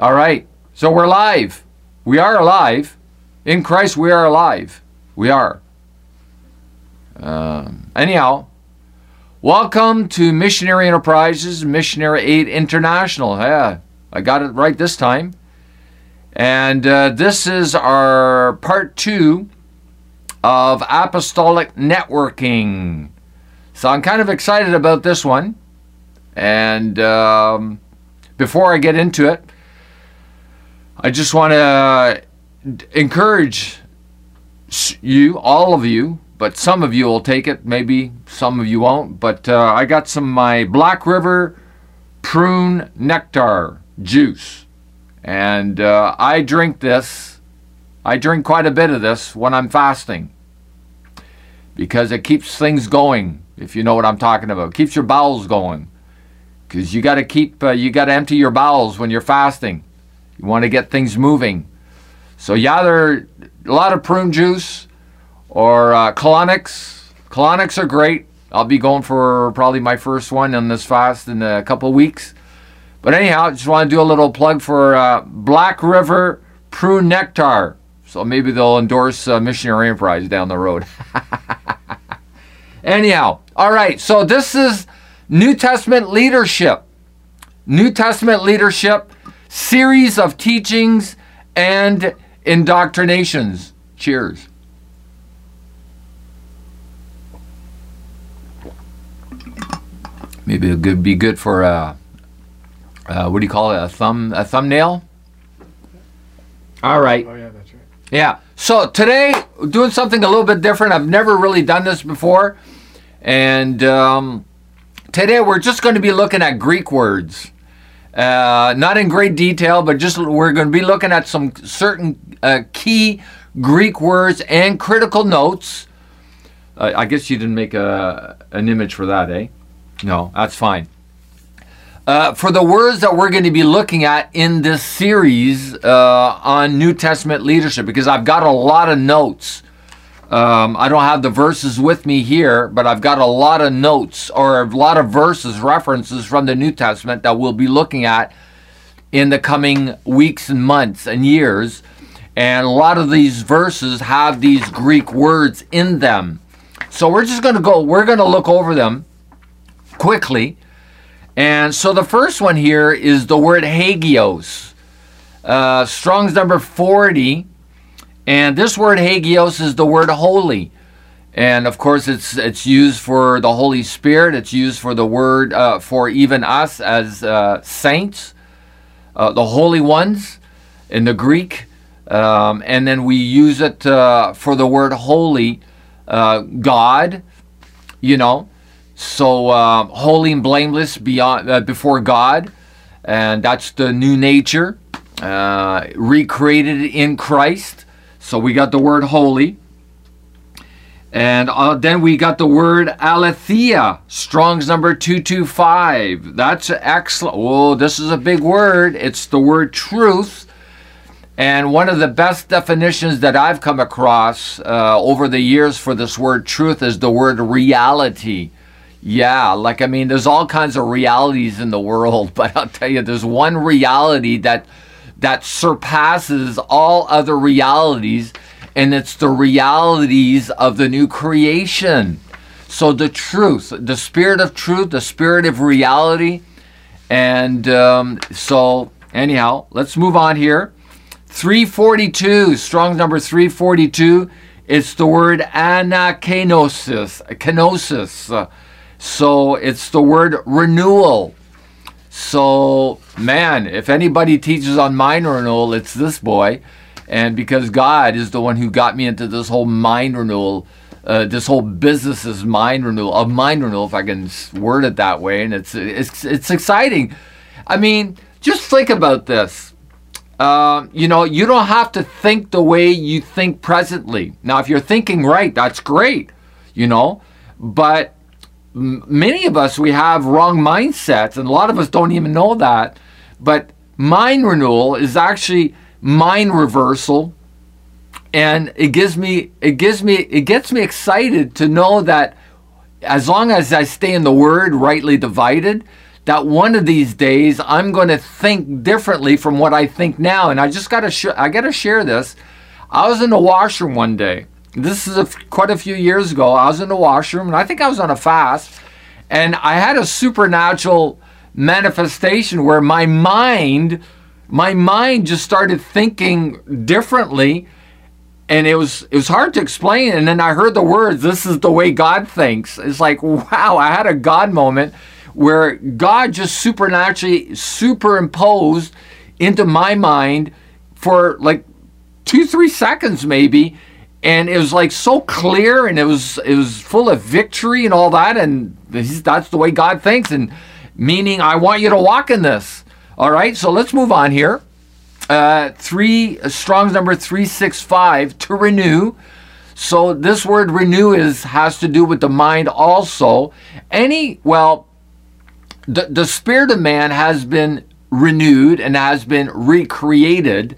All right. So we're live. We are alive. In Christ, we are alive. We are. Um, anyhow, welcome to Missionary Enterprises, Missionary Aid International. Yeah, I got it right this time. And uh, this is our part two of apostolic networking. So I'm kind of excited about this one. And um, before I get into it, I just want to encourage you, all of you, but some of you will take it, maybe some of you won't. But uh, I got some my Black River prune nectar juice, and uh, I drink this. I drink quite a bit of this when I'm fasting because it keeps things going. If you know what I'm talking about, it keeps your bowels going because you got to keep uh, you got to empty your bowels when you're fasting. You want to get things moving. So are a lot of prune juice or uh, colonics. Colonics are great. I'll be going for probably my first one on this fast in a couple weeks. But anyhow, just want to do a little plug for uh, Black River Prune Nectar. So maybe they'll endorse uh, Missionary Enterprise down the road. anyhow, all right. So this is New Testament leadership. New Testament leadership series of teachings and indoctrinations. Cheers. Maybe it could be good for a, uh, what do you call it? A thumb, a thumbnail. All right. Oh yeah, that's right. Yeah. So today, doing something a little bit different. I've never really done this before, and um, today we're just going to be looking at Greek words. Uh, not in great detail, but just we're going to be looking at some certain uh, key Greek words and critical notes. Uh, I guess you didn't make a, an image for that, eh? No, that's fine. Uh, for the words that we're going to be looking at in this series uh, on New Testament leadership, because I've got a lot of notes. Um, I don't have the verses with me here, but I've got a lot of notes or a lot of verses, references from the New Testament that we'll be looking at in the coming weeks and months and years. And a lot of these verses have these Greek words in them. So we're just going to go, we're going to look over them quickly. And so the first one here is the word hagios. Uh, Strong's number 40 and this word hagios is the word holy. And of course, it's it's used for the Holy Spirit. It's used for the word uh, for even us as uh, saints, uh, the holy ones in the Greek. Um, and then we use it uh, for the word holy, uh, God, you know. So uh, holy and blameless beyond before God, and that's the new nature, recreated in Christ. So we got the word holy. And uh, then we got the word aletheia, Strong's number 225. That's excellent. Oh, this is a big word. It's the word truth. And one of the best definitions that I've come across uh, over the years for this word truth is the word reality. Yeah, like I mean, there's all kinds of realities in the world, but I'll tell you, there's one reality that that surpasses all other realities, and it's the realities of the new creation. So, the truth, the spirit of truth, the spirit of reality. And um, so, anyhow, let's move on here. 342, strong number 342. It's the word anakenosis, kenosis. So it's the word renewal. So, man, if anybody teaches on mind renewal, it's this boy. And because God is the one who got me into this whole mind renewal, uh, this whole business is mind renewal of mind renewal, if I can word it that way, and it's it's it's exciting. I mean, just think about this. Uh, you know, you don't have to think the way you think presently. Now, if you're thinking right, that's great. You know, but many of us we have wrong mindsets and a lot of us don't even know that but mind renewal is actually mind reversal and it gives me it gives me it gets me excited to know that as long as I stay in the word rightly divided that one of these days I'm going to think differently from what I think now. And I just got to I got to share this. I was in the washroom one day. This is a, quite a few years ago. I was in the washroom, and I think I was on a fast, and I had a supernatural manifestation where my mind, my mind just started thinking differently and it was it was hard to explain and then i heard the words this is the way god thinks it's like wow i had a god moment where god just supernaturally superimposed into my mind for like two three seconds maybe and it was like so clear and it was it was full of victory and all that and that's the way god thinks and meaning i want you to walk in this all right so let's move on here uh, three Strong's number three six five to renew. So this word renew is has to do with the mind also. Any well, the the spirit of man has been renewed and has been recreated.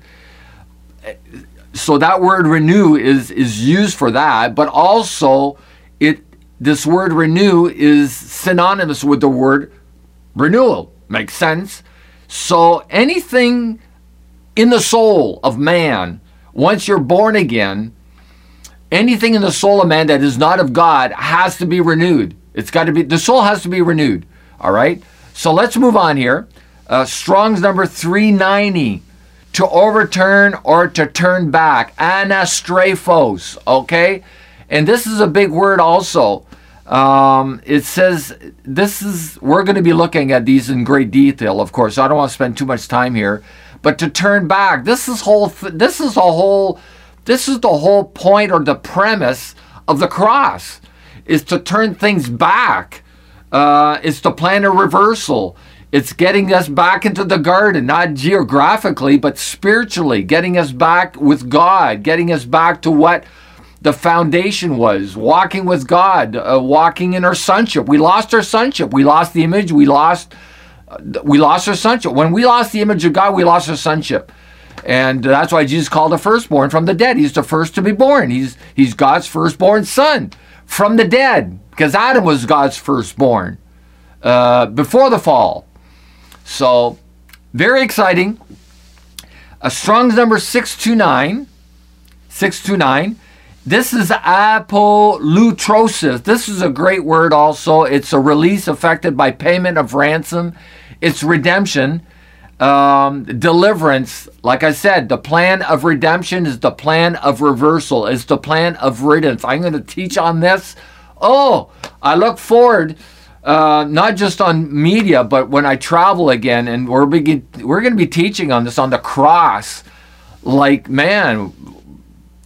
So that word renew is is used for that, but also it this word renew is synonymous with the word renewal. Makes sense. So anything in the soul of man, once you're born again, anything in the soul of man that is not of God has to be renewed. It's got to be, the soul has to be renewed. All right? So let's move on here. Uh, Strong's number 390 to overturn or to turn back. Anastraphos. Okay? And this is a big word also. Um, it says this is, we're going to be looking at these in great detail, of course. I don't want to spend too much time here but to turn back. This is whole. This is a whole. This is the whole point or the premise of the cross, is to turn things back. Uh, it's to plan a reversal. It's getting us back into the garden, not geographically, but spiritually, getting us back with God, getting us back to what the foundation was walking with God, uh, walking in our sonship. We lost our sonship. We lost the image. We lost we lost our sonship. When we lost the image of God, we lost our sonship. And that's why Jesus called the firstborn from the dead. He's the first to be born. He's, he's God's firstborn son from the dead because Adam was God's firstborn uh, before the fall. So, very exciting. A Strong's number 629. 629. This is apolutrosis. This is a great word also. It's a release affected by payment of ransom. It's redemption, um, deliverance. Like I said, the plan of redemption is the plan of reversal, It's the plan of riddance. I'm going to teach on this. Oh, I look forward. Uh, not just on media, but when I travel again, and we're begin, we're going to be teaching on this on the cross. Like, man,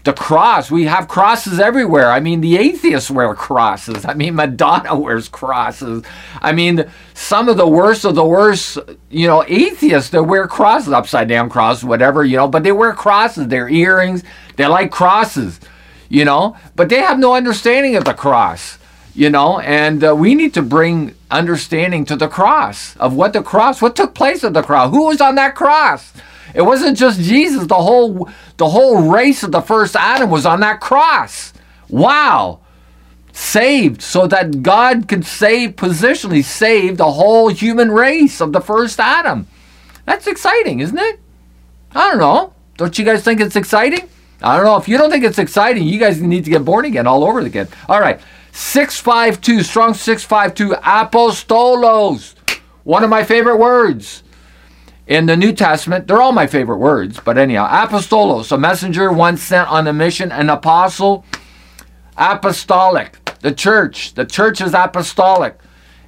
the cross. We have crosses everywhere. I mean, the atheists wear crosses. I mean, Madonna wears crosses. I mean, some of the worst of the worst, you know, atheists that wear crosses, upside down crosses, whatever, you know, but they wear crosses. They're earrings. They like crosses, you know, but they have no understanding of the cross, you know, and uh, we need to bring understanding to the cross of what the cross, what took place at the cross, who was on that cross. It wasn't just Jesus. The whole the whole race of the first Adam was on that cross. Wow. Saved so that God could save positionally save the whole human race of the first Adam. That's exciting, isn't it? I don't know. Don't you guys think it's exciting? I don't know. If you don't think it's exciting, you guys need to get born again all over again. All right. 652, strong 652, apostolos. One of my favorite words in the New Testament, they're all my favorite words, but anyhow, apostolos, a messenger, once sent on a mission, an apostle, apostolic, the church. The church is apostolic.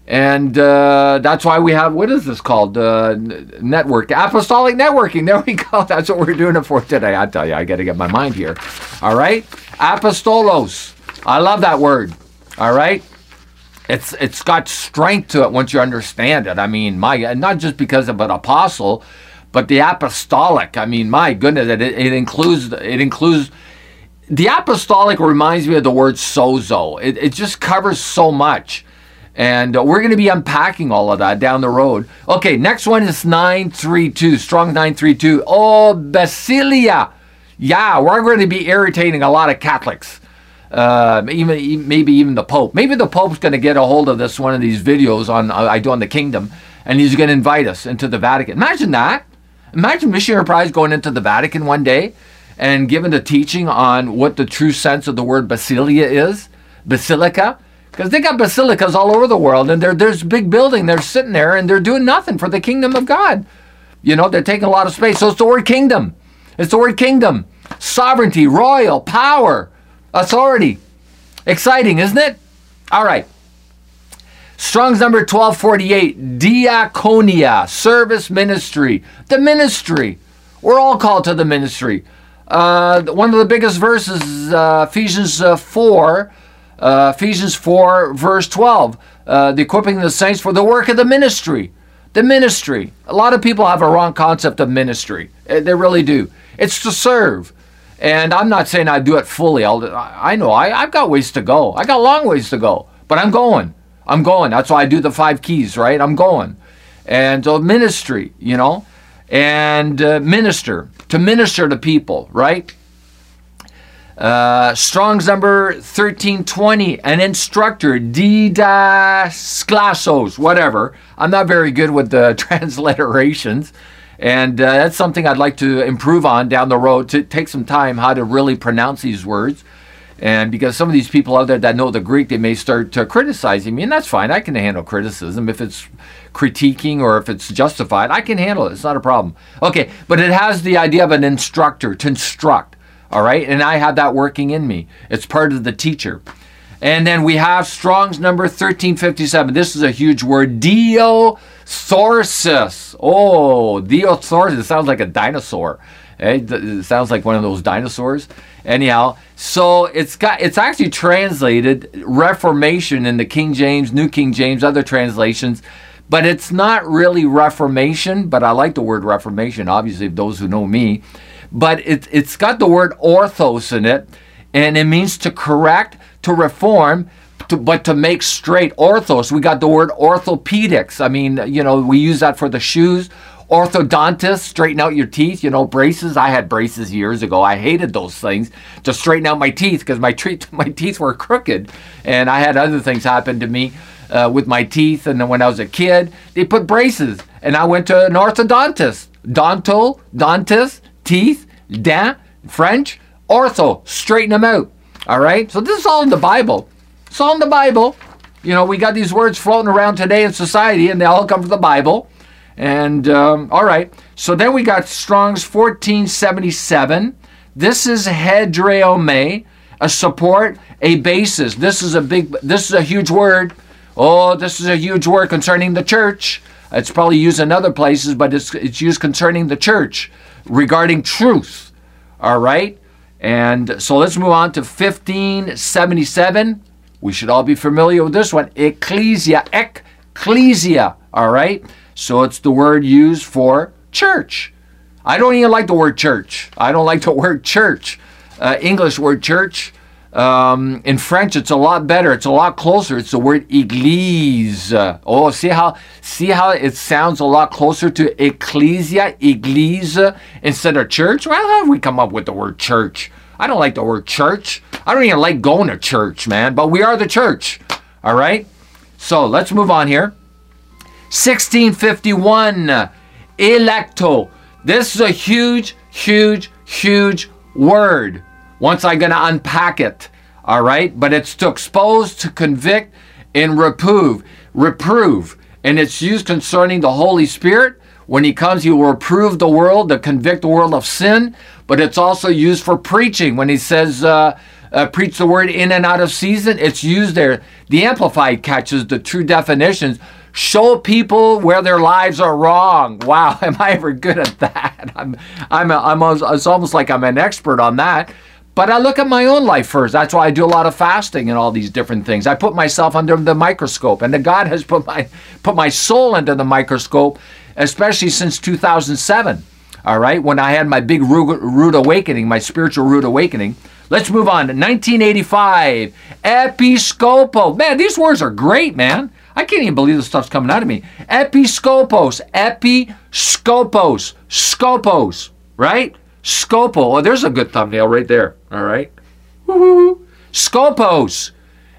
And uh, that's why we have, what is this called? Uh, network, apostolic networking. There we go. That's what we're doing it for today. I tell you, I got to get my mind here. All right? Apostolos. I love that word. All right? It's it's got strength to it once you understand it. I mean, my not just because of an apostle, but the apostolic. I mean, my goodness, it, it includes it includes the apostolic reminds me of the word sozo. It, it just covers so much. And uh, we're going to be unpacking all of that down the road. Okay, next one is 932, strong 932. Oh, Basilia. Yeah, we're going to be irritating a lot of Catholics uh, even maybe even the Pope. Maybe the Pope's going to get a hold of this one of these videos on uh, I do on the Kingdom, and he's going to invite us into the Vatican. Imagine that. Imagine Missionary Prize going into the Vatican one day and giving a teaching on what the true sense of the word basilia is, basilica, because they got basilicas all over the world, and there's big building. They're sitting there and they're doing nothing for the kingdom of God. You know, they're taking a lot of space. So it's the word kingdom. It's the word kingdom, sovereignty, royal, power, authority. Exciting, isn't it? All right. Strong's number 1248, diaconia, service ministry. The ministry. We're all called to the ministry. Uh, one of the biggest verses, uh, Ephesians uh, 4, uh, Ephesians 4, verse 12, uh, the equipping of the saints for the work of the ministry. The ministry. A lot of people have a wrong concept of ministry. Uh, they really do. It's to serve. And I'm not saying I do it fully. I'll, I know I, I've got ways to go. I got long ways to go, but I'm going. I'm going. That's why I do the five keys, right? I'm going. And so ministry, you know, and uh, minister, to minister to people, right? Uh, Strong's number 1320, an instructor, didasklasos, whatever. I'm not very good with the transliterations. And uh, that's something I'd like to improve on down the road to take some time how to really pronounce these words. And because some of these people out there that know the Greek, they may start uh, criticizing me, and that's fine. I can handle criticism if it's critiquing or if it's justified. I can handle it. It's not a problem. Okay, but it has the idea of an instructor to instruct. All right, and I have that working in me. It's part of the teacher. And then we have Strong's number 1357. This is a huge word. Diothorsis. Oh, Diothorsis. It sounds like a dinosaur. Eh? It sounds like one of those dinosaurs. Anyhow, so it's got it's actually translated Reformation in the King James, New King James, other translations, but it's not really Reformation. But I like the word Reformation. Obviously, those who know me, but it, it's got the word orthos in it, and it means to correct, to reform, to, but to make straight. Orthos. We got the word orthopedics. I mean, you know, we use that for the shoes orthodontist, straighten out your teeth, you know, braces. I had braces years ago. I hated those things to straighten out my teeth because my, tre- my teeth were crooked. And I had other things happen to me uh, with my teeth. And then when I was a kid, they put braces. And I went to an orthodontist. Donto, dentist, teeth, dent, French, ortho, straighten them out. All right? So this is all in the Bible. It's all in the Bible. You know, we got these words floating around today in society, and they all come from the Bible. And um, all right, so then we got Strong's 1477. This is hedreome, a support, a basis. This is a big, this is a huge word. Oh, this is a huge word concerning the church. It's probably used in other places, but it's, it's used concerning the church regarding truth. All right? And so let's move on to 1577. We should all be familiar with this one. Ecclesia, ecclesia. All right? So it's the word used for church. I don't even like the word church. I don't like the word church. Uh, English word church. Um, in French, it's a lot better. It's a lot closer. It's the word église. Oh, see how see how it sounds a lot closer to ecclesia, église, instead of church. Well, how have we come up with the word church? I don't like the word church. I don't even like going to church, man. But we are the church. All right. So let's move on here. 1651, electo. This is a huge, huge, huge word. Once I'm going to unpack it, all right? But it's to expose, to convict, and reprove. Reprove. And it's used concerning the Holy Spirit. When he comes, he will reprove the world, to convict the world of sin. But it's also used for preaching. When he says, uh, uh, preach the word in and out of season, it's used there. The Amplified catches the true definitions show people where their lives are wrong. Wow, am I ever good at that? I'm, I'm, a, I'm a, it's almost like I'm an expert on that. But I look at my own life first. That's why I do a lot of fasting and all these different things. I put myself under the microscope, and the God has put my put my soul under the microscope, especially since 2007. All right, when I had my big root awakening, my spiritual root awakening. Let's move on to 1985. Episcopo. Man, these words are great, man. I can't even believe this stuff's coming out of me. Episcopos, episcopos, scopos, right? Scopo. Oh, there's a good thumbnail right there. All right. Scopos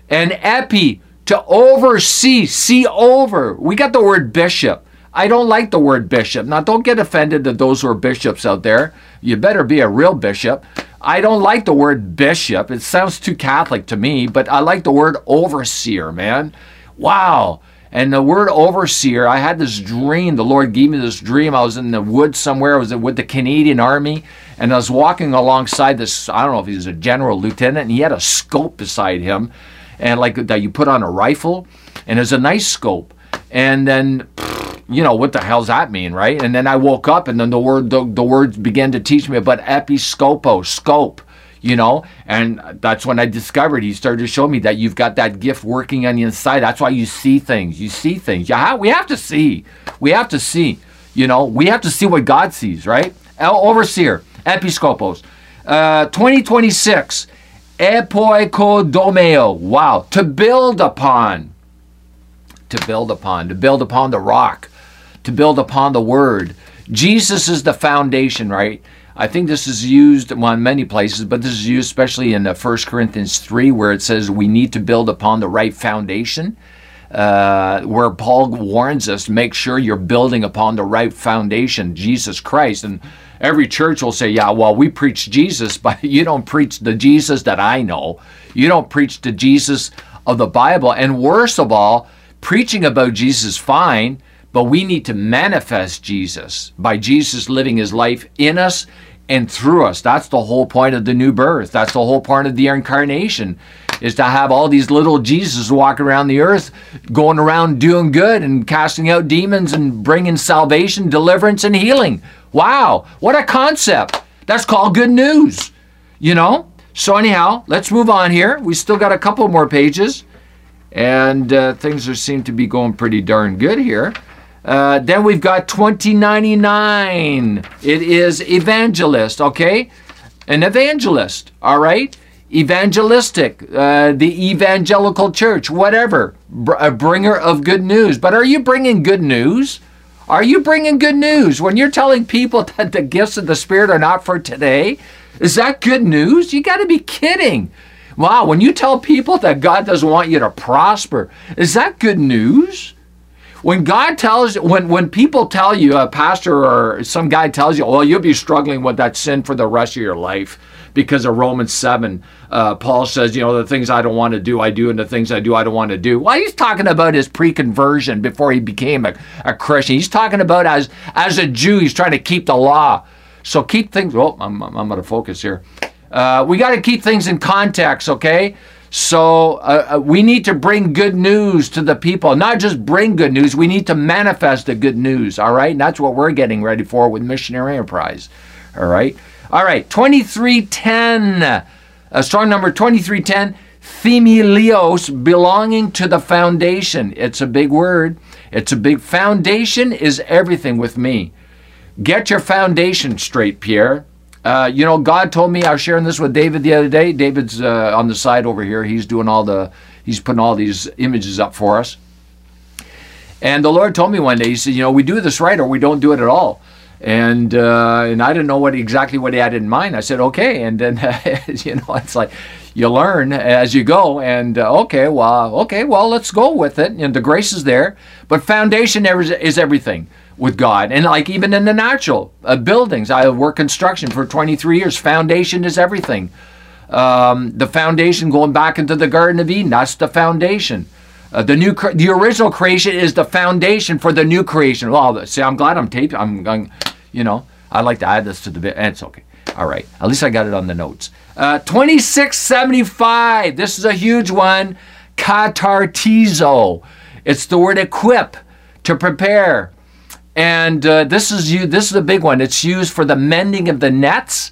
and epi to oversee, see over. We got the word bishop. I don't like the word bishop. Now, don't get offended to those who are bishops out there. You better be a real bishop. I don't like the word bishop. It sounds too Catholic to me, but I like the word overseer, man. Wow. And the word overseer, I had this dream. The Lord gave me this dream. I was in the woods somewhere. I was with the Canadian Army, and I was walking alongside this. I don't know if he was a general lieutenant, and he had a scope beside him, and like that you put on a rifle, and it's a nice scope. And then, you know, what the hell's that mean, right? And then I woke up, and then the word the, the words began to teach me about episcopo, scope you know? And that's when i discovered he started to show me that you've got that gift working on the inside. That's why you see things. You see things. Yeah we have to see. We have to see you know? We have to see what god sees right? El overseer episcopos. Uh, 2026 epoikodomeo wow. To build upon to build upon to build upon the rock to build upon the word. Jesus is the foundation right I think this is used well, in many places, but this is used especially in 1 uh, Corinthians 3, where it says we need to build upon the right foundation. Uh, where Paul warns us, make sure you're building upon the right foundation, Jesus Christ. And every church will say, yeah, well, we preach Jesus, but you don't preach the Jesus that I know. You don't preach the Jesus of the Bible. And worst of all, preaching about Jesus fine, but we need to manifest Jesus by Jesus living his life in us and through us. That's the whole point of the new birth. That's the whole point of the incarnation is to have all these little Jesus walking around the earth, going around doing good and casting out demons and bringing salvation, deliverance, and healing. Wow, what a concept. That's called good news, you know? So, anyhow, let's move on here. We still got a couple more pages, and uh, things are, seem to be going pretty darn good here. Uh, then we've got 2099. It is evangelist, okay? An evangelist, all right? Evangelistic, uh, the evangelical church, whatever. Br- a bringer of good news. But are you bringing good news? Are you bringing good news when you're telling people that the gifts of the Spirit are not for today? Is that good news? You got to be kidding. Wow, when you tell people that God doesn't want you to prosper, is that good news? When God tells, when when people tell you, a pastor or some guy tells you, well, you'll be struggling with that sin for the rest of your life because of Romans 7. Uh, Paul says, you know, the things I don't want to do, I do, and the things I do, I don't want to do. Well, he's talking about his pre conversion before he became a, a Christian. He's talking about as, as a Jew, he's trying to keep the law. So keep things, oh, I'm, I'm going to focus here. Uh, we got to keep things in context, okay? So uh, uh, we need to bring good news to the people. Not just bring good news, we need to manifest the good news. All right. And that's what we're getting ready for with Missionary Enterprise. All right. All right. 2310, uh, strong number 2310, themelios, belonging to the foundation. It's a big word. It's a big foundation is everything with me. Get your foundation straight, Pierre. Uh, you know, God told me, I was sharing this with David the other day. David's uh, on the side over here. He's doing all the, he's putting all these images up for us. And the Lord told me one day, He said, you know, we do this right or we don't do it at all. And uh, and I didn't know what exactly what he had in mind. I said, okay. And then, you know, it's like you learn as you go. And uh, okay, well, okay, well, let's go with it. And the grace is there. But foundation is everything with God. And like even in the natural uh, buildings, I worked construction for 23 years. Foundation is everything. Um, the foundation going back into the Garden of Eden, that's the foundation. Uh, the new, the original creation is the foundation for the new creation. Well, see, I'm glad I'm taping. I'm, going, you know, I'd like to add this to the bit. It's okay. All right. At least I got it on the notes. Uh, 2675. This is a huge one. Katartizo. It's the word equip, to prepare. And uh, this is you. This is a big one. It's used for the mending of the nets,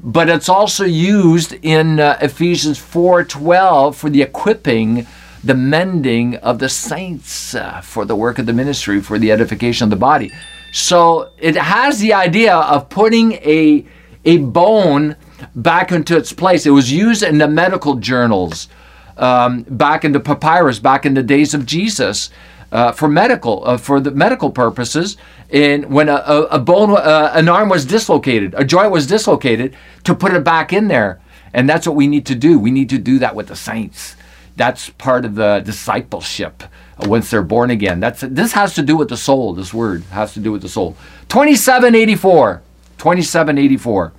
but it's also used in uh, Ephesians 4:12 for the equipping, the mending of the saints uh, for the work of the ministry, for the edification of the body. So it has the idea of putting a a bone back into its place. It was used in the medical journals um, back in the papyrus, back in the days of Jesus uh, for medical uh, for the medical purposes. And when a, a, a bone, uh, an arm was dislocated, a joint was dislocated, to put it back in there. And that's what we need to do. We need to do that with the saints. That's part of the discipleship once they're born again. That's this has to do with the soul. This word has to do with the soul. 2784. 2784.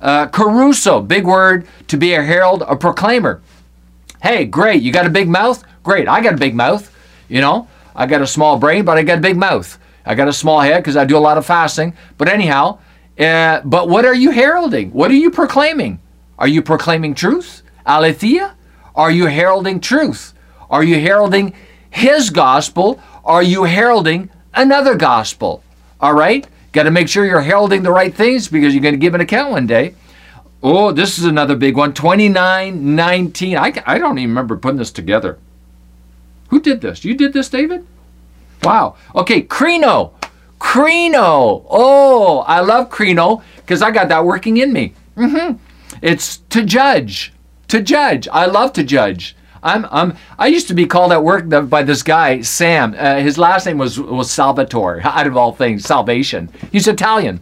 Uh, kerusso, big word to be a herald, a proclaimer. Hey, great, you got a big mouth? Great, I got a big mouth. You know, I got a small brain, but I got a big mouth. I got a small head because I do a lot of fasting. But anyhow, uh, but what are you heralding? What are you proclaiming? Are you proclaiming truth? Aletheia? Are you heralding truth? Are you heralding his gospel? Are you heralding another gospel? All right? Got to make sure you're heralding the right things because you're going to give an account one day. Oh, this is another big one 2919. I, I don't even remember putting this together. Who did this? You did this, David? Wow. Okay, Kreno. Kreno. Oh, I love Kreno because I got that working in me. Mm-hmm. It's to judge. To judge. I love to judge. I'm, I'm, I used to be called at work by this guy, Sam. Uh, his last name was, was Salvatore, out of all things, salvation. He's Italian.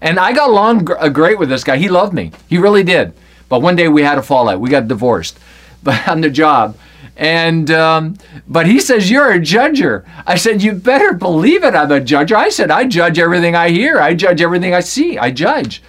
And I got along uh, great with this guy. He loved me. He really did. But one day we had a fallout. We got divorced but on the job. And um, but he says you're a judger. I said you better believe it. I'm a judger. I said I judge everything I hear. I judge everything I see. I judge,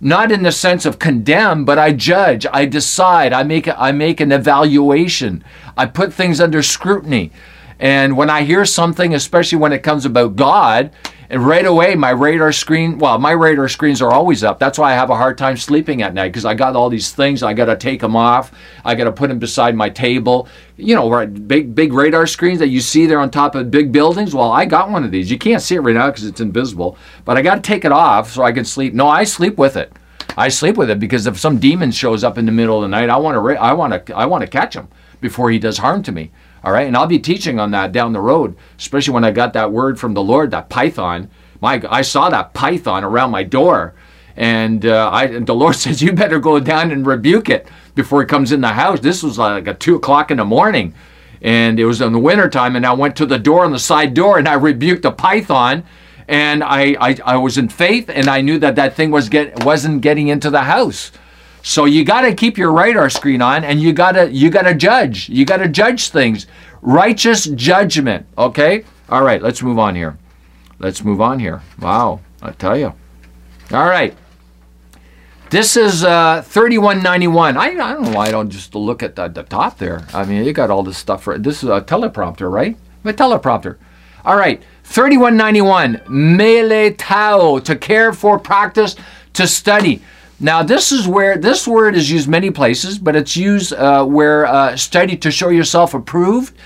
not in the sense of condemn, but I judge. I decide. I make I make an evaluation. I put things under scrutiny. And when I hear something, especially when it comes about God, and right away, my radar screen, well, my radar screens are always up. That's why I have a hard time sleeping at night because I got all these things. I got to take them off. I got to put them beside my table. You know, right, big, big radar screens that you see there on top of big buildings. Well, I got one of these. You can't see it right now because it's invisible, but I got to take it off so I can sleep. No, I sleep with it. I sleep with it because if some demon shows up in the middle of the night, I want to, I want to, I want to catch him before he does harm to me. All right, and I'll be teaching on that down the road, especially when I got that word from the Lord, that python. My, I saw that python around my door, and uh, I, and the Lord says, "You better go down and rebuke it before it comes in the house." This was like at two o'clock in the morning, and it was in the wintertime, and I went to the door on the side door, and I rebuked the python, and I, I, I was in faith, and I knew that that thing was get wasn't getting into the house. So you got to keep your radar screen on and you got to you got to judge. You got to judge things. Righteous judgment, okay? All right, let's move on here. Let's move on here. Wow, I tell you. All right. This is uh, 3191. I, I don't know why I don't just look at the, the top there. I mean, you got all this stuff. For, this is a teleprompter, right? A teleprompter. All right. 3191. Mele tau. To care for, practice, to study. Now, this is where this word is used many places, but it's used uh, where uh, study to show yourself approved.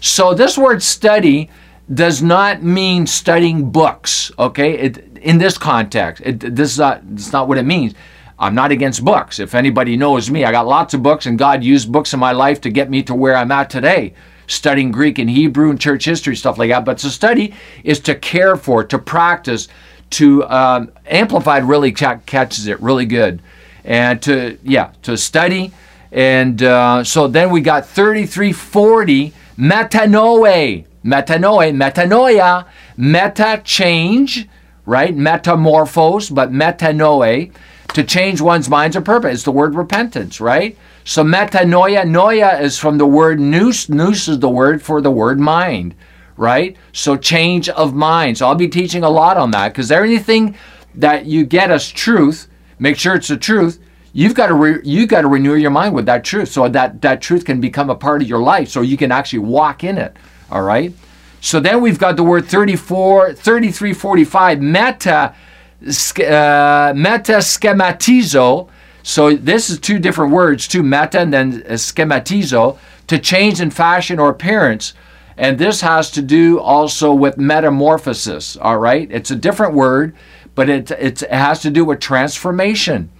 So, this word study does not mean studying books, okay? It, in this context, it, this is not, it's not what it means. I'm not against books. If anybody knows me, I got lots of books, and God used books in my life to get me to where I'm at today, studying Greek and Hebrew and church history, stuff like that. But to study is to care for, to practice, to um, amplified really catches it really good. And to yeah to study. And uh, so then we got 3340 metanoe metanoe metanoia meta change right? Metamorphose but metanoe to change one's minds or purpose. It's the word repentance right? So metanoia noia is from the word nous nous is the word for the word mind right? So change of mind. So I'll be teaching a lot on that because anything that you get as truth, make sure it's the truth. You've got to re- you got to renew your mind with that truth so that that truth can become a part of your life so you can actually walk in it. All right? So then we've got the word 34 3345 meta uh, meta schematizo. So this is two different words, two meta and then schematizo to change in fashion or appearance and this has to do also with metamorphosis, all right? It's a different word, but it, it has to do with transformation.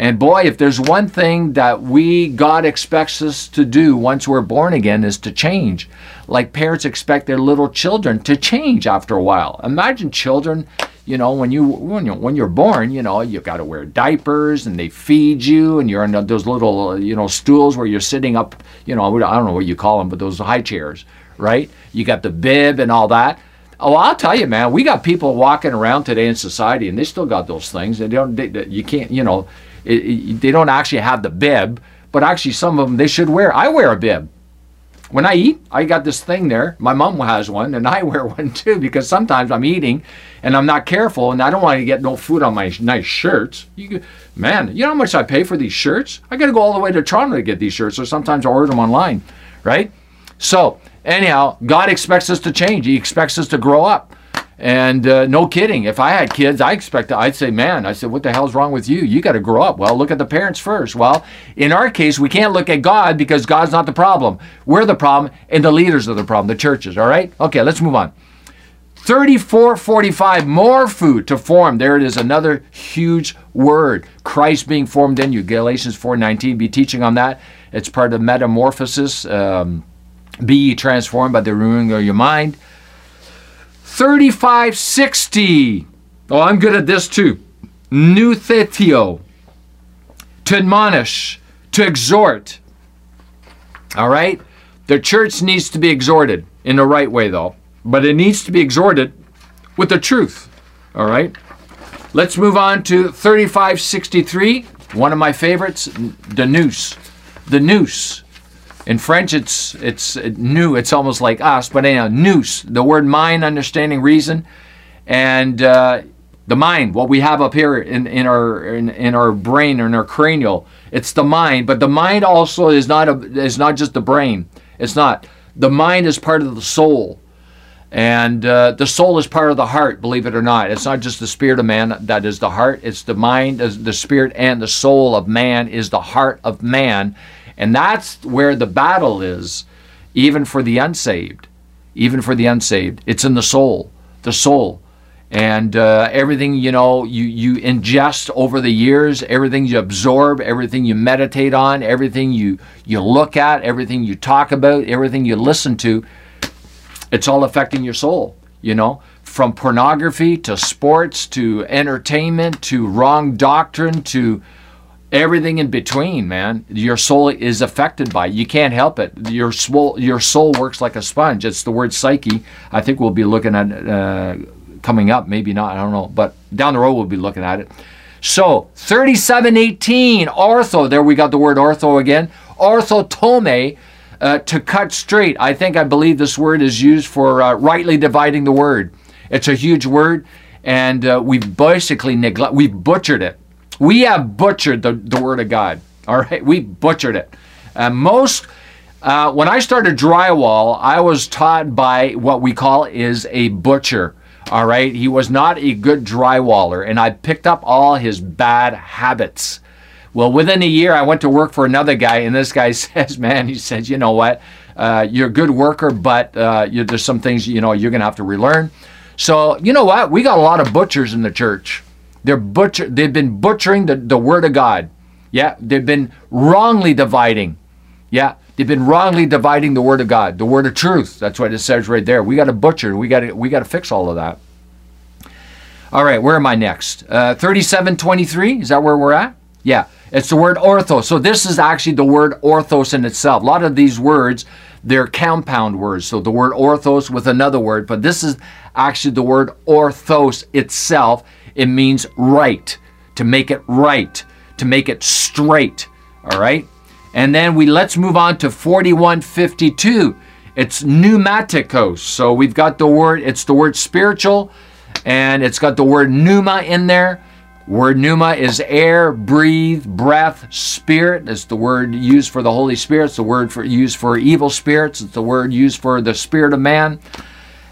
And boy, if there's one thing that we, God expects us to do once we're born again is to change. Like parents expect their little children to change after a while. Imagine children, you know, when you when you when you're born, you know, you've got to wear diapers and they feed you and you're in those little, you know, stools where you're sitting up, you know, I don't know what you call them, but those high chairs right? You got the bib and all that. Oh, I'll tell you, man, we got people walking around today in society, and they still got those things. They don't, they, you can't, you know, it, it, they don't actually have the bib, but actually some of them they should wear. I wear a bib. When I eat, I got this thing there. My mom has one, and I wear one too because sometimes I'm eating and I'm not careful, and I don't want to get no food on my nice shirts. You, man, you know how much I pay for these shirts? I got to go all the way to Toronto to get these shirts, or sometimes I order them online, right? So, anyhow, God expects us to change. He expects us to grow up. And uh, no kidding, if I had kids, I expect I'd say, man, I said, what the hell's wrong with you? You got to grow up. Well, look at the parents first. Well, in our case, we can't look at God because God's not the problem. We're the problem, and the leaders are the problem, the churches. All right? Okay, let's move on. 3445 morphoo to form there it is another huge word christ being formed in you galatians 4.19 be teaching on that it's part of metamorphosis um, be transformed by the renewing of your mind 3560 oh i'm good at this too nouthetio to admonish to exhort all right the church needs to be exhorted in the right way though but it needs to be exhorted with the truth. All right? Let's move on to 3563, one of my favorites, the nous. The nous. In French, it's it's new. It's almost like us, but anyhow, nous. The word mind, understanding, reason, and uh, the mind. What we have up here in, in our in, in our brain or in our cranial, it's the mind. But the mind also is not a is not just the brain. It's not. The mind is part of the soul. And uh, the soul is part of the heart, believe it or not. It's not just the spirit of man that is the heart, it's the mind, the spirit, and the soul of man is the heart of man. And that's where the battle is, even for the unsaved. Even for the unsaved. It's in the soul. The soul. And uh, everything you know, you, you ingest over the years, everything you absorb, everything you meditate on, everything you, you look at, everything you talk about, everything you listen to, it's all affecting your soul, you know, from pornography to sports to entertainment to wrong doctrine to everything in between, man. Your soul is affected by it. You can't help it. Your soul, your soul works like a sponge. It's the word psyche. I think we'll be looking at uh, coming up. Maybe not. I don't know. But down the road, we'll be looking at it. So 3718 ortho. There we got the word ortho again. Orthotome uh, to cut straight. I think I believe this word is used for uh, rightly dividing the word. It's a huge word, and uh, we've basically neglect, we've butchered it. We have butchered the, the word of God. All right, we butchered it. most uh, when I started drywall, I was taught by what we call is a butcher. All right, he was not a good drywaller, and I picked up all his bad habits. Well, within a year, I went to work for another guy, and this guy says, "Man," he says, "You know what? Uh, you're a good worker, but uh, there's some things you know you're gonna have to relearn." So you know what? We got a lot of butchers in the church. They're butcher. They've been butchering the, the word of God. Yeah, they've been wrongly dividing. Yeah, they've been wrongly dividing the word of God, the word of truth. That's what it says right there. We got to butcher. We got to we got to fix all of that. All right, where am I next? Uh, 3723. Is that where we're at? Yeah. It's the word orthos. So this is actually the word orthos in itself. A lot of these words, they're compound words. So the word orthos with another word, but this is actually the word orthos itself. It means right, to make it right, to make it straight. All right? And then we let's move on to 4152. It's pneumaticos. So we've got the word, it's the word spiritual, and it's got the word pneuma in there. Word pneuma is air, breathe, breath, spirit. It's the word used for the Holy Spirit. It's the word for, used for evil spirits. It's the word used for the spirit of man.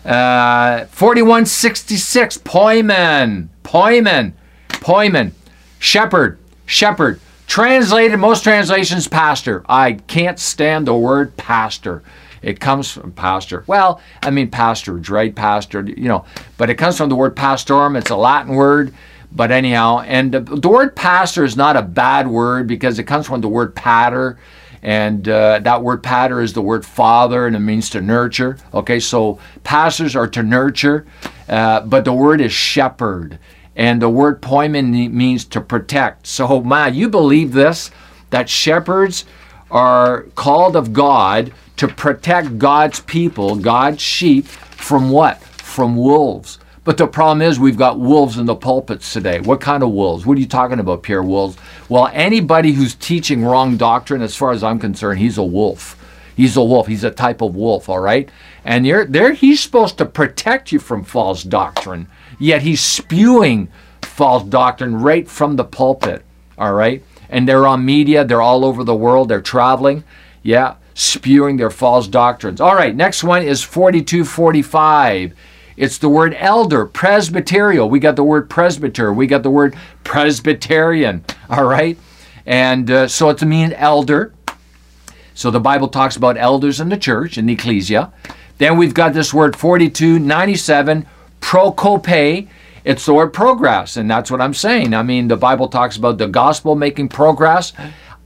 Uh, 4166, poimen, poimen, poimen, shepherd, shepherd. Translated, most translations, pastor. I can't stand the word pastor. It comes from pastor. Well, I mean pastor, right? Pastor, you know, but it comes from the word pastorum. It's a Latin word. But anyhow, and the word pastor is not a bad word because it comes from the word pater. And uh, that word pater is the word father and it means to nurture. Okay, so pastors are to nurture, uh, but the word is shepherd. And the word poimen means to protect. So, ma, you believe this? That shepherds are called of God to protect God's people, God's sheep, from what? From wolves. But the problem is, we've got wolves in the pulpits today. What kind of wolves? What are you talking about, Pierre? Wolves? Well, anybody who's teaching wrong doctrine, as far as I'm concerned, he's a wolf. He's a wolf. He's a type of wolf, all right? And you're there he's supposed to protect you from false doctrine. Yet he's spewing false doctrine right from the pulpit, all right? And they're on media, they're all over the world, they're traveling. Yeah, spewing their false doctrines. All right, next one is 4245. It's the word elder, presbyterial. We got the word presbyter. We got the word Presbyterian. All right? And uh, so it's mean elder. So the Bible talks about elders in the church, in the ecclesia. Then we've got this word 4297, prokope. It's the word progress, and that's what I'm saying. I mean, the Bible talks about the gospel making progress,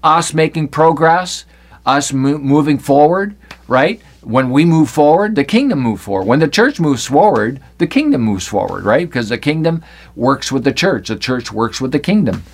us making progress, us mo- moving forward, right? When we move forward, the kingdom moves forward. When the church moves forward, the kingdom moves forward, right? Because the kingdom works with the church, the church works with the kingdom.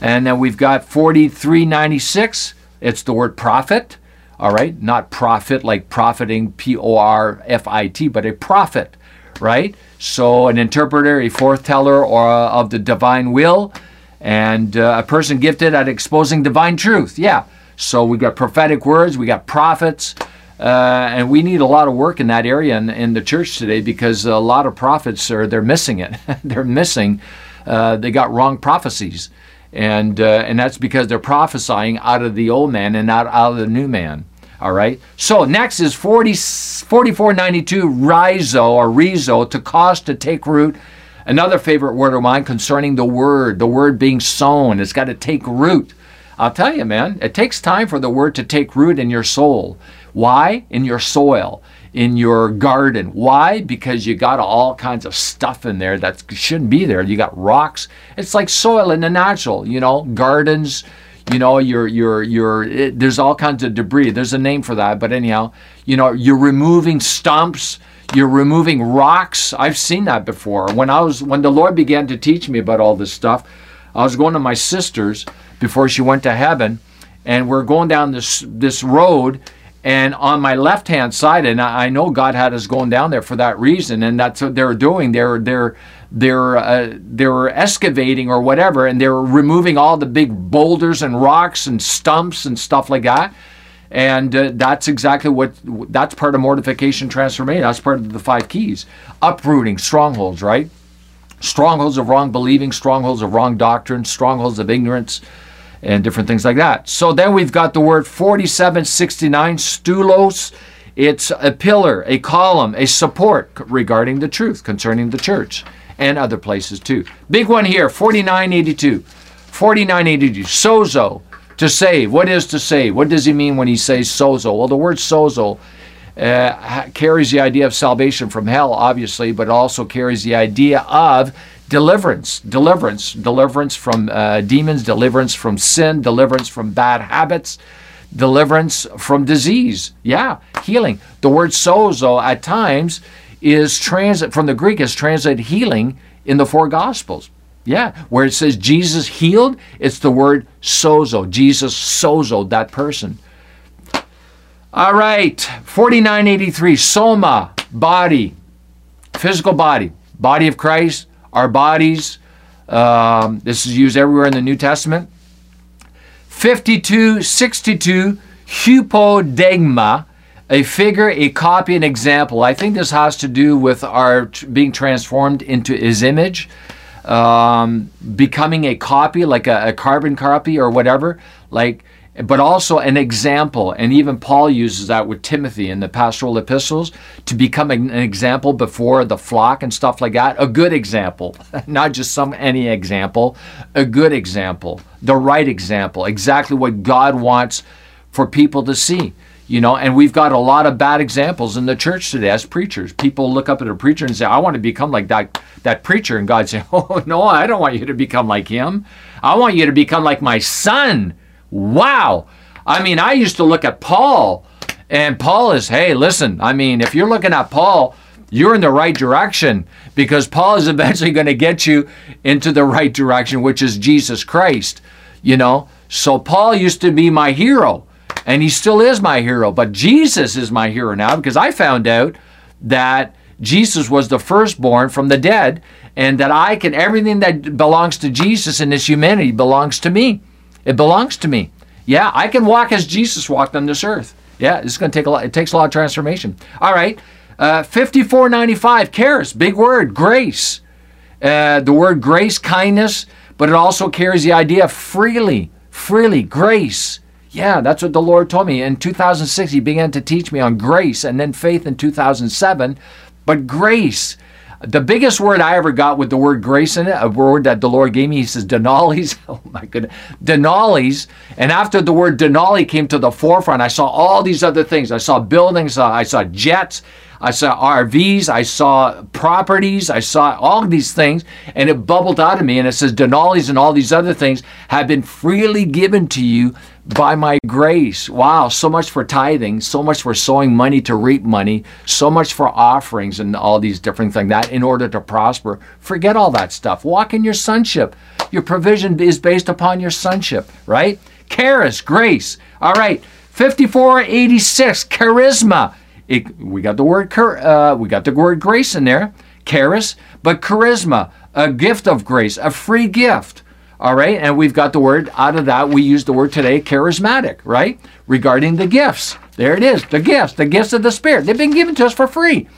And then we've got 4396, it's the word prophet, all right? Not profit like profiting, P O R F I T, but a prophet, right? So an interpreter, a foreteller, or of the divine will, and uh, a person gifted at exposing divine truth. Yeah. So we got prophetic words, we got prophets, uh, and we need a lot of work in that area in, in, the church today because a lot of prophets are they're missing it. they're missing. Uh, they got wrong prophecies, and uh, and that's because they're prophesying out of the old man and not out of the new man. All right. So next is 40, 4492 rhizo or rhizo to cause to take root. Another favorite word of mine concerning the word, the word being sown. It's got to take root. I'll tell you, man, it takes time for the word to take root in your soul. Why? In your soil, in your garden. Why? Because you got all kinds of stuff in there that shouldn't be there. You got rocks. It's like soil in the natural, you know, gardens. You know, you're, you're, you're, it, there's all kinds of debris. There's a name for that, but anyhow, you know, you're removing stumps, you're removing rocks. I've seen that before. When I was, when the Lord began to teach me about all this stuff, I was going to my sister's before she went to heaven, and we're going down this this road, and on my left hand side, and I know God had us going down there for that reason, and that's what they're doing. They're they're they're uh, they're excavating or whatever, and they're removing all the big boulders and rocks and stumps and stuff like that. And uh, that's exactly what that's part of mortification transformation. That's part of the five keys, uprooting strongholds, right? Strongholds of wrong believing, strongholds of wrong doctrine, strongholds of ignorance, and different things like that. So then we've got the word 4769, stulos. It's a pillar, a column, a support regarding the truth concerning the church and other places too. Big one here, 4982. 4982, sozo, to save. What is to save? What does he mean when he says sozo? Well, the word sozo uh, carries the idea of salvation from hell, obviously, but also carries the idea of deliverance, deliverance, deliverance from uh, demons, deliverance from sin, deliverance from bad habits, deliverance from disease. Yeah, healing. The word sozo at times is transit from the Greek is translated healing in the four gospels. Yeah, where it says Jesus healed, it's the word sozo. Jesus sozo that person. All right, 4983 soma, body, physical body, body of Christ, our bodies. Um, this is used everywhere in the New Testament. 5262, hypodeigma, a figure, a copy, an example. I think this has to do with our t- being transformed into his image, um, becoming a copy, like a, a carbon copy or whatever. Like but also an example. And even Paul uses that with Timothy in the pastoral epistles to become an example before the flock and stuff like that. A good example, not just some any example, a good example, the right example, exactly what God wants for people to see. You know, and we've got a lot of bad examples in the church today as preachers. People look up at a preacher and say, I want to become like that, that preacher. And God says, Oh, no, I don't want you to become like him. I want you to become like my son Wow. I mean, I used to look at Paul, and Paul is, hey, listen, I mean, if you're looking at Paul, you're in the right direction because Paul is eventually going to get you into the right direction, which is Jesus Christ, you know? So Paul used to be my hero, and he still is my hero, but Jesus is my hero now because I found out that Jesus was the firstborn from the dead, and that I can, everything that belongs to Jesus in this humanity belongs to me. It belongs to me. Yeah, I can walk as Jesus walked on this earth. Yeah, it's going to take a lot. It takes a lot of transformation. All right. Uh, 5495, charis, big word, grace. Uh, the word grace, kindness, but it also carries the idea of freely, freely, grace. Yeah, that's what the Lord told me. In 2006, He began to teach me on grace and then faith in 2007. But grace, the biggest word I ever got with the word grace in it, a word that the Lord gave me, He says, Denali's. Oh my goodness. Denali's. And after the word Denali came to the forefront, I saw all these other things. I saw buildings, uh, I saw jets, I saw RVs, I saw properties, I saw all these things, and it bubbled out of me. And it says, Denali's and all these other things have been freely given to you by my grace. Wow, so much for tithing, so much for sowing money to reap money, so much for offerings and all these different things. That in order to prosper, forget all that stuff. Walk in your sonship. Your provision is based upon your sonship, right? Charis, grace. All right, 5486, charisma. It, we got the word uh, we got the word grace in there, charis, but charisma, a gift of grace, a free gift. All right, and we've got the word out of that. We use the word today, charismatic, right? Regarding the gifts. There it is, the gifts, the gifts of the Spirit. They've been given to us for free.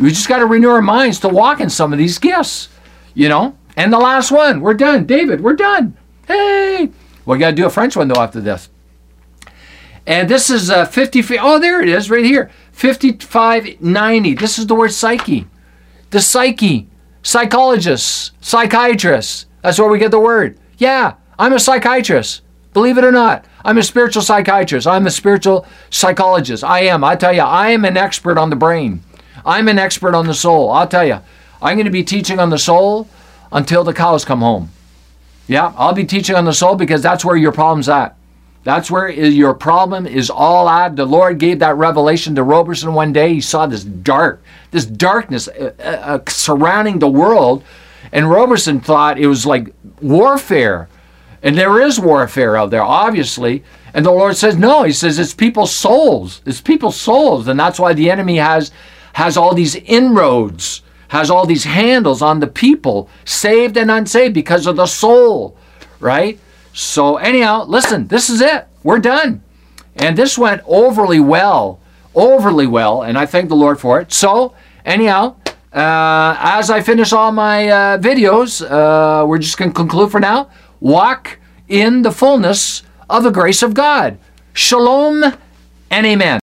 We just got to renew our minds to walk in some of these gifts, you know? And the last one, we're done. David, we're done. Hey! We got to do a French one though after this. And this is uh, 50 feet. Oh, there it is, right here. 5590. This is the word psyche. The psyche. Psychologists, psychiatrists, that's where we get the word. Yeah, I'm a psychiatrist. Believe it or not, I'm a spiritual psychiatrist. I'm a spiritual psychologist. I am. I tell you, I am an expert on the brain. I'm an expert on the soul. I'll tell you, I'm going to be teaching on the soul until the cows come home. Yeah, I'll be teaching on the soul because that's where your problem's at. That's where your problem is all at. The Lord gave that revelation to Roberson one day. He saw this dark, this darkness uh, uh, uh surrounding the world and Roberson thought it was like warfare. And there is warfare out there, obviously. And the Lord says, no, He says it's people's souls. It's people's souls. And that's why the enemy has has all these inroads, has all these handles on the people, saved and unsaved, because of the soul. Right? So anyhow, listen, this is it. We're done. And this went overly well. Overly well, and I thank the Lord for it. So, anyhow, uh, as I finish all my uh, videos, uh, we're just going to conclude for now. Walk in the fullness of the grace of God. Shalom and amen.